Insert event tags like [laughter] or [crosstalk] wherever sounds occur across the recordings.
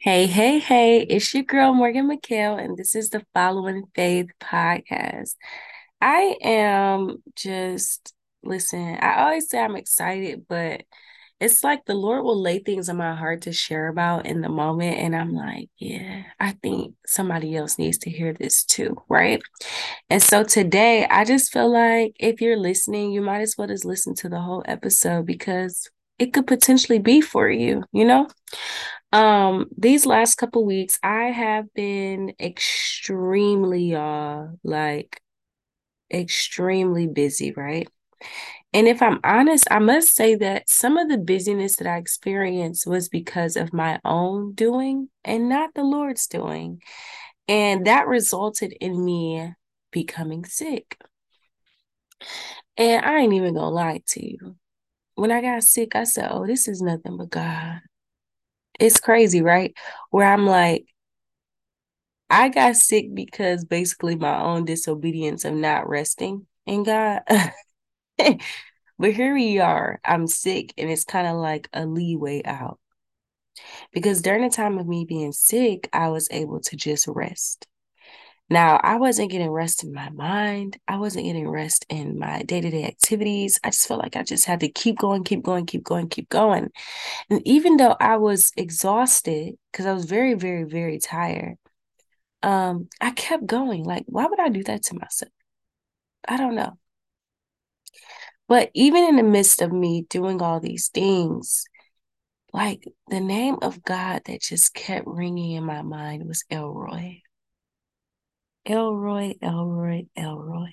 Hey, hey, hey, it's your girl Morgan Makail, and this is the Following Faith podcast. I am just, listen, I always say I'm excited, but it's like the Lord will lay things on my heart to share about in the moment. And I'm like, yeah, I think somebody else needs to hear this too, right? And so today, I just feel like if you're listening, you might as well just listen to the whole episode because it could potentially be for you, you know? Um, these last couple weeks, I have been extremely uh like extremely busy, right? And if I'm honest, I must say that some of the busyness that I experienced was because of my own doing and not the Lord's doing. And that resulted in me becoming sick. And I ain't even gonna lie to you. When I got sick, I said, Oh, this is nothing but God. It's crazy, right? Where I'm like, I got sick because basically my own disobedience of not resting in God. [laughs] but here we are. I'm sick, and it's kind of like a leeway out. Because during the time of me being sick, I was able to just rest. Now, I wasn't getting rest in my mind. I wasn't getting rest in my day to day activities. I just felt like I just had to keep going, keep going, keep going, keep going. And even though I was exhausted, because I was very, very, very tired, um, I kept going. Like, why would I do that to myself? I don't know. But even in the midst of me doing all these things, like the name of God that just kept ringing in my mind was El-Roi. El-Roi, El-Roi, El-Roi.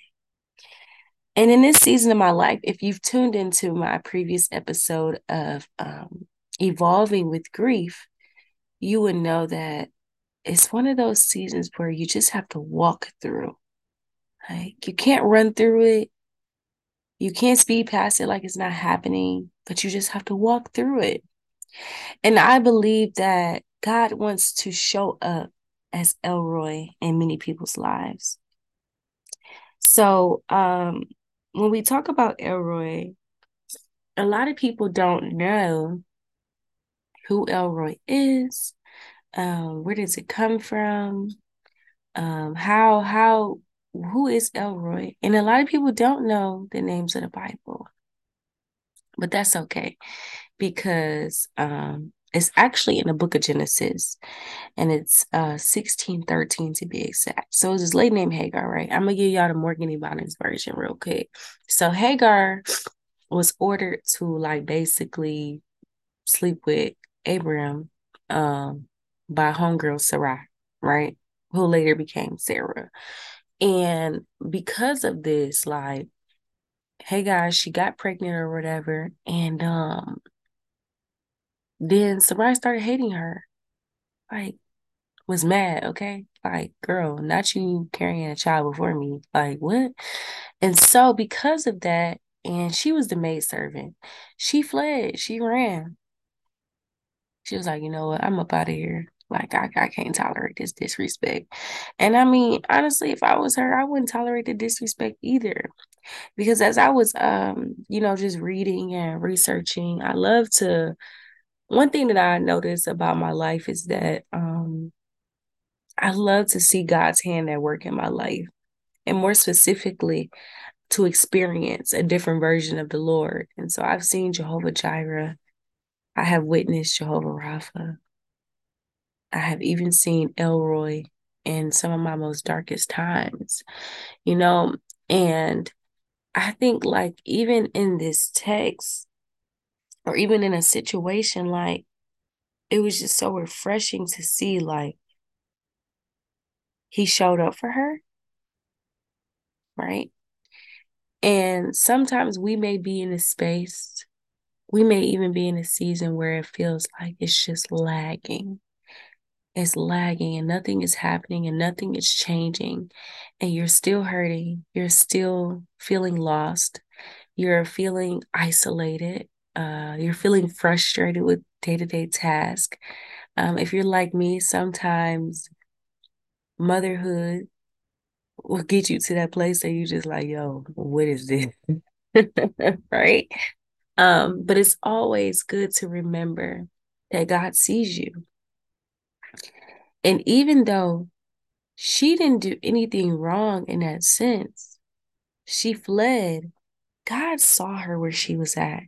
And in this season of my life, if you've tuned into my previous episode of um, Evolving with Grief, you would know that it's one of those seasons where you just have to walk through. Like you can't run through it. You can't speed past it like it's not happening, but you just have to walk through it. And I believe that God wants to show up as El-Roi in many people's lives. So, um, when we talk about El-Roi, a lot of people don't know who El-Roi is, um, where does it come from, um, how how who is El-Roi, and a lot of people don't know the names of the Bible, but that's okay because um, it's actually in the book of Genesis and it's uh 1613 to be exact. So it's this lady named Hagar, right? I'm gonna give y'all the Morgan E. Ebonics version real quick. So Hagar was ordered to like basically sleep with Abraham um by homegirl Sarai, right? Who later became Sarah. And because of this, like, guys, she got pregnant or whatever, and um then Sarai started hating her. Like, was mad, okay? Like, girl, not you carrying a child before me. Like, what? And so, because of that, and she was the maid servant, she fled, she ran. She was like, you know what? I'm up out of here. Like, I, I can't tolerate this disrespect. And I mean, honestly, if I was her, I wouldn't tolerate the disrespect either. Because as I was, um, you know, just reading and researching, I love to one thing that I notice about my life is that um, I love to see God's hand at work in my life, and more specifically, to experience a different version of the Lord. And so I've seen Jehovah Jireh, I have witnessed Jehovah Rapha, I have even seen El-Roi in some of my most darkest times, you know, and I think like even in this text, or even in a situation like it was just so refreshing to see like he showed up for her right? And sometimes we may be in a space we may even be in a season where it feels like it's just lagging. It's lagging and nothing is happening and nothing is changing and you're still hurting you're still feeling lost you're feeling isolated uh, you're feeling frustrated with day-to-day tasks um, if you're like me sometimes motherhood will get you to that place that you just like yo what is this [laughs] right um but it's always good to remember that god sees you And even though she didn't do anything wrong in that sense, she fled. God saw her where she was at.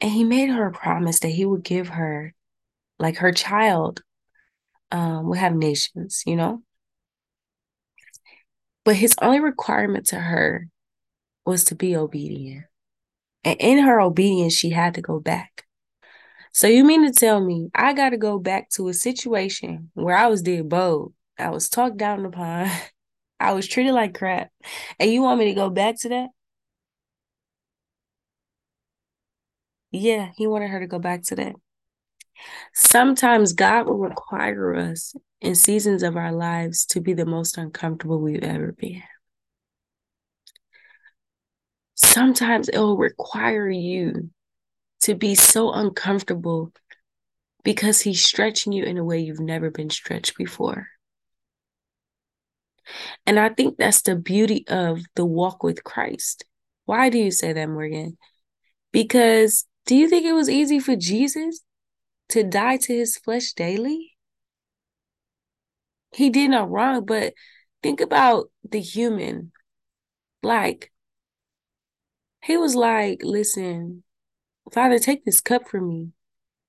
And he made her a promise that he would give her, like her child, um, would have nations, you know? But his only requirement to her was to be obedient. And in her obedience, she had to go back. So you mean to tell me I got to go back to a situation where I was dead bold, I was talked down upon, [laughs] I was treated like crap, and you want me to go back to that? Yeah, he wanted her to go back to that. Sometimes God will require us in seasons of our lives to be the most uncomfortable we've ever been. Sometimes it will require you to be so uncomfortable because he's stretching you in a way you've never been stretched before. And I think that's the beauty of the walk with Christ. Why do you say that, Morgan? Because do you think it was easy for Jesus to die to his flesh daily? He did no wrong, but think about the human. Like, he was like, listen, Father, take this cup from me.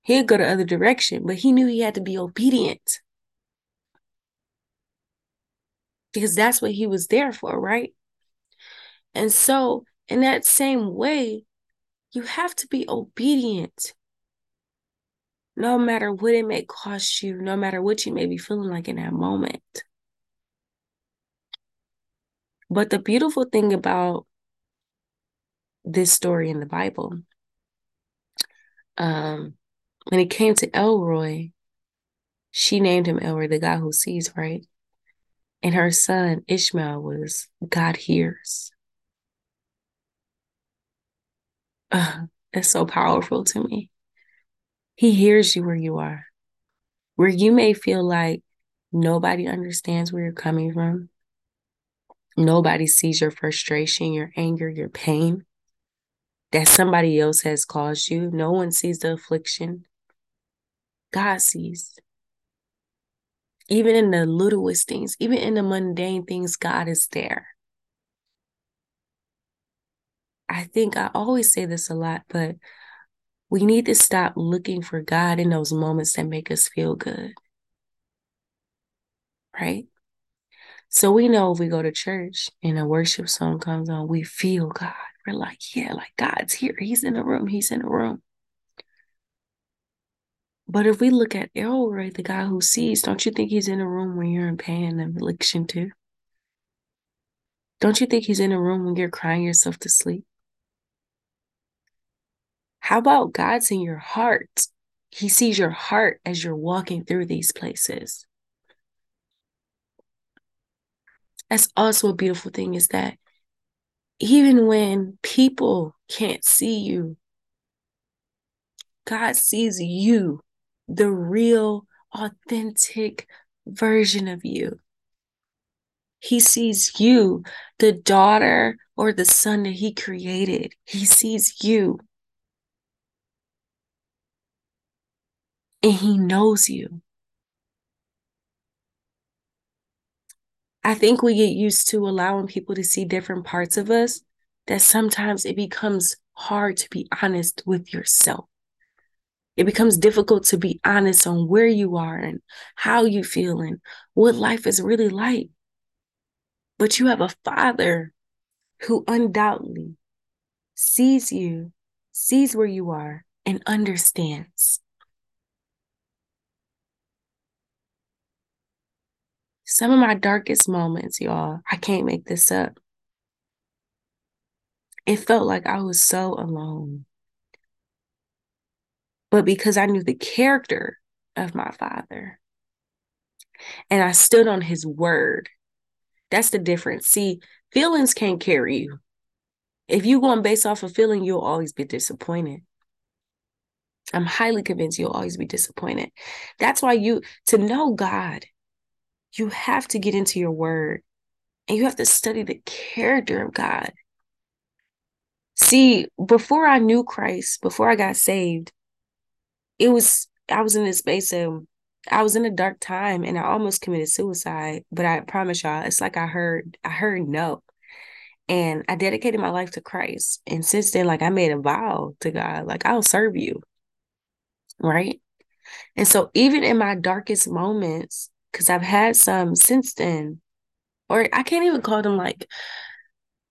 He'd go the other direction, but he knew he had to be obedient. Because that's what he was there for, right? And so, in that same way, you have to be obedient. No matter what it may cost you, no matter what you may be feeling like in that moment. But the beautiful thing about this story in the Bible um, when it came to El Roi, she named him El Roi, the God who sees, right? And her son Ishmael was God hears. [sighs] Uh, that's so powerful to me. He hears you where you are, where you may feel like nobody understands where you're coming from. Nobody sees your frustration, your anger, your pain that somebody else has caused you. No one sees the affliction. God sees. Even in the littlest things, even in the mundane things, God is there. I think I always say this a lot, but we need to stop looking for God in those moments that make us feel good. Right? So we know if we go to church and a worship song comes on, we feel God. We're like, yeah, like God's here. He's in the room. He's in the room. But if we look at oh, El Roi, the guy who sees, don't you think he's in a room when you're in pain and affliction too? Don't you think he's in a room when you're crying yourself to sleep? How about God's in your heart? He sees your heart as you're walking through these places. That's also a beautiful thing is that even when people can't see you, God sees you, the real, authentic version of you. He sees you, the daughter or the son that he created. He sees you. And he knows you. I think we get used to allowing people to see different parts of us that sometimes it becomes hard to be honest with yourself. It becomes difficult to be honest on where you are and how you feel and what life is really like. But you have a father who undoubtedly sees you, sees where you are, and understands. Some of my darkest moments, y'all, I can't make this up. It felt like I was so alone. But because I knew the character of my father and I stood on his word, that's the difference. See, feelings can't carry you. If you're going based off of feeling, you'll always be disappointed. I'm highly convinced you'll always be disappointed. That's why you, to know God, you have to get into your word and you have to study the character of God. See, before I knew Christ, before I got saved, it was I was in this space of I was in a dark time and I almost committed suicide, but I promise y'all, it's like I heard I heard no. And I dedicated my life to Christ. And since then, like I made a vow to God, like I'll serve you. Right. And so even in my darkest moments, because I've had some since then, or I can't even call them like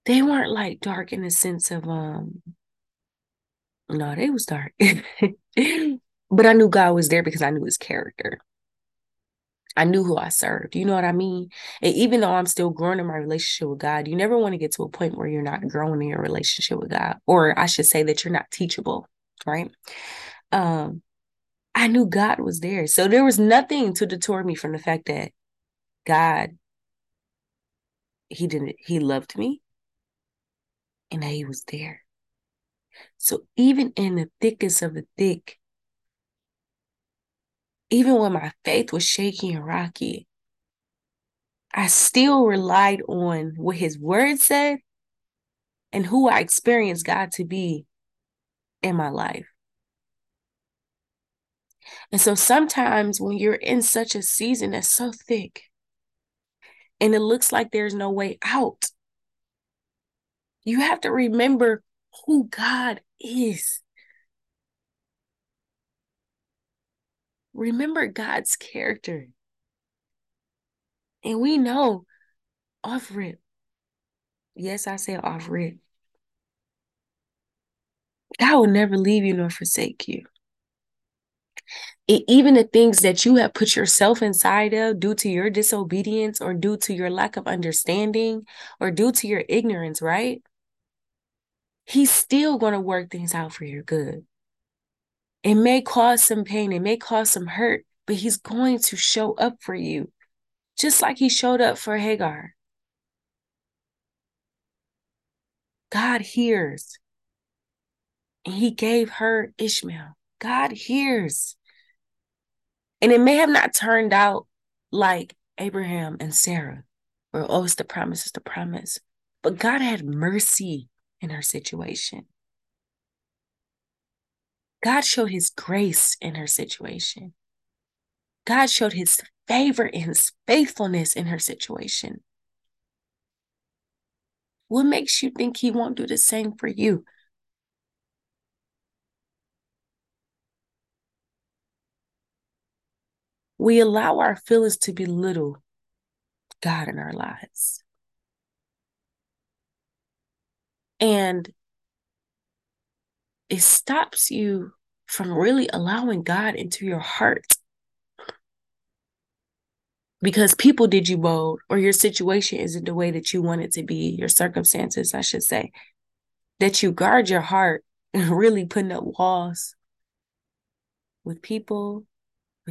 they weren't like dark in the sense of um no, they was dark. [laughs] but I knew God was there because I knew his character. I knew who I served. You know what I mean? And even though I'm still growing in my relationship with God, you never want to get to a point where you're not growing in your relationship with God, or I should say that you're not teachable, right? Um, I knew God was there. So there was nothing to deter me from the fact that God, He didn't, He loved me and that He was there. So even in the thickest of the thick, even when my faith was shaky and rocky, I still relied on what his word said and who I experienced God to be in my life. And so sometimes when you're in such a season that's so thick and it looks like there's no way out, you have to remember who God is. Remember God's character. And we know off rip. Yes, I say off rip. God will never leave you nor forsake you. It, even the things that you have put yourself inside of due to your disobedience or due to your lack of understanding or due to your ignorance, right? He's still going to work things out for your good. It may cause some pain, it may cause some hurt, but he's going to show up for you, just like he showed up for Hagar. God hears. And he gave her Ishmael. God hears. And it may have not turned out like Abraham and Sarah, where it's the promise, it's the promise. But God had mercy in her situation. God showed his grace in her situation. God showed his favor and his faithfulness in her situation. What makes you think he won't do the same for you? We allow our feelings to belittle God in our lives. And it stops you from really allowing God into your heart. Because people did you bold, or your situation isn't the way that you want it to be, your circumstances, I should say. That you guard your heart and [laughs] really putting up walls with people,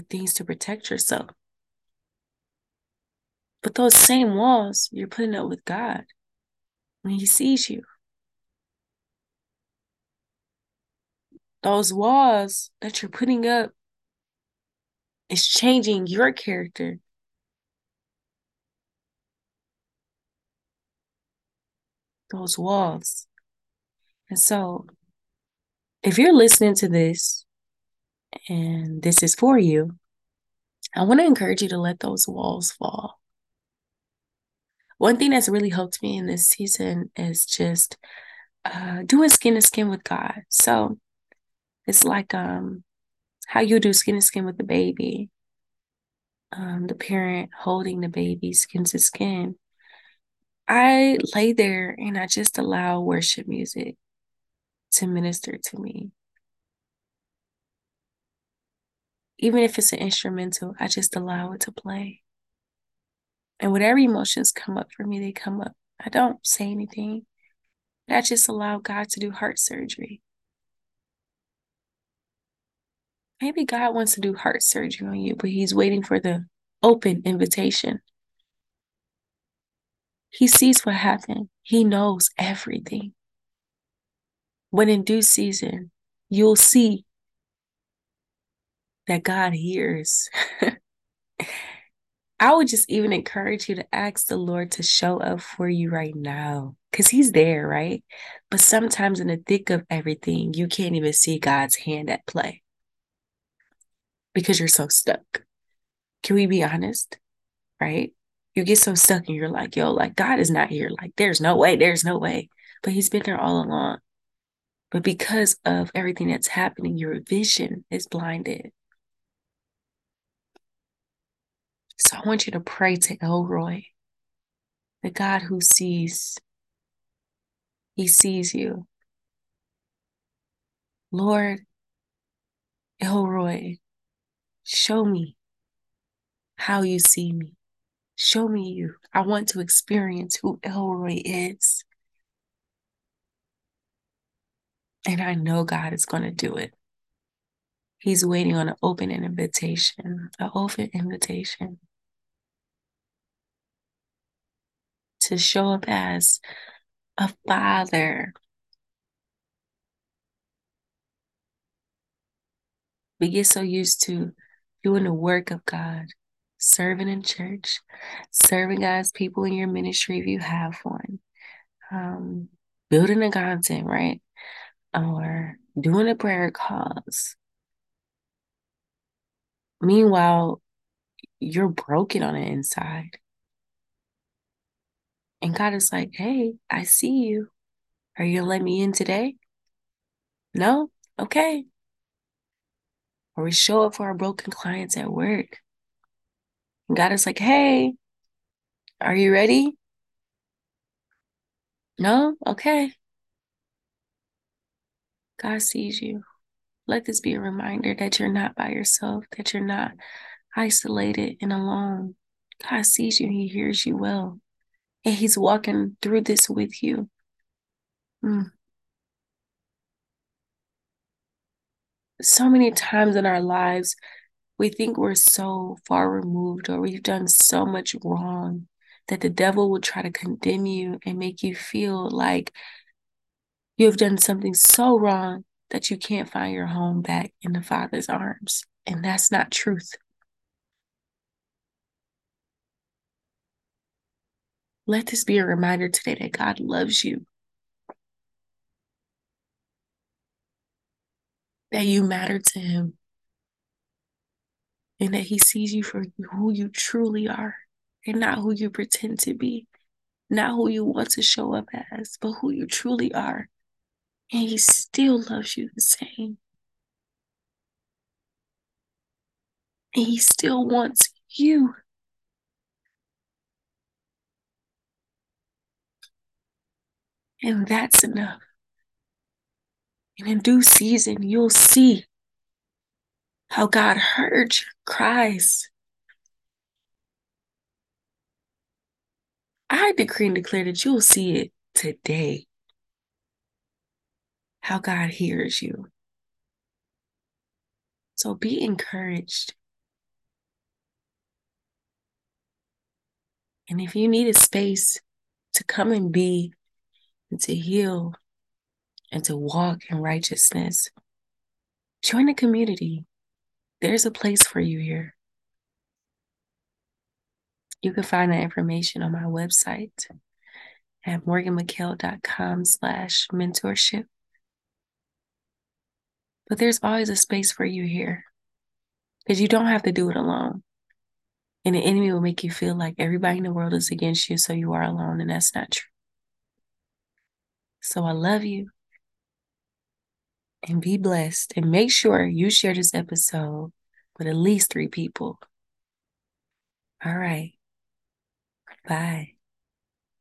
things to protect yourself. But those same walls you're putting up with God when He sees you. those walls that you're putting up is changing your character. Those walls. And so, if you're listening to this and this is for you, I want to encourage you to let those walls fall. One thing that's really helped me in this season is just uh, doing skin to skin with God. So, it's like um how you do skin to skin with the baby. Um, the parent holding the baby skin to skin. I lay there and I just allow worship music to minister to me. Even if it's an instrumental, I just allow it to play. And whatever emotions come up for me, they come up. I don't say anything. I just allow God to do heart surgery. maybe God wants to do heart surgery on you, but He's waiting for the open invitation. He sees what happened, He knows everything. When in due season, you'll see that God hears. [laughs] I would just even encourage you to ask the Lord to show up for you right now because He's there, right? But sometimes in the thick of everything, you can't even see God's hand at play because you're so stuck. Can we be honest? Right? You get so stuck and you're like, yo, like God is not here. Like, there's no way, there's no way. But he's been there all along. But because of everything that's happening, your vision is blinded. So I want you to pray to El Roi, the God who sees. He sees you. Lord, El Roi, show me how you see me. Show me you. I want to experience who El Roi is. And I know God is going to do it. He's waiting on an open invitation, an open invitation to show up as a father. We get so used to doing the work of God, serving in church, serving God's people in your ministry if you have one, um, building the content, right? Or doing the prayer calls. Meanwhile, you're broken on the inside. And God is like, hey, I see you. Are you gonna let me in today? No? Okay. Or we show up for our broken clients at work. And God is like, hey, are you ready? No? Okay. God sees you. Let this be a reminder that you're not by yourself, that you're not isolated and alone. God sees you, He hears you well, and He's walking through this with you. Mm. So many times in our lives, we think we're so far removed or we've done so much wrong that the devil will try to condemn you and make you feel like you have done something so wrong that you can't find your home back in the Father's arms. And that's not truth. Let this be a reminder today that God loves you, that you matter to Him, and that He sees you for who you truly are and not who you pretend to be, not who you want to show up as, but who you truly are. And He still loves you the same. And He still wants you. And that's enough. And in due season, you'll see how God heard your cries. I decree and declare that you'll see it today. How God hears you. So be encouraged. And if you need a space to come and be and to heal and to walk in righteousness, join the community. There's a place for you here. You can find that information on my website at morganmakail.com slash mentorship. But there's always a space for you here because you don't have to do it alone. And the enemy will make you feel like everybody in the world is against you, so you are alone, and that's not true. So I love you and be blessed. And make sure you share this episode with at least three people. All right. Bye.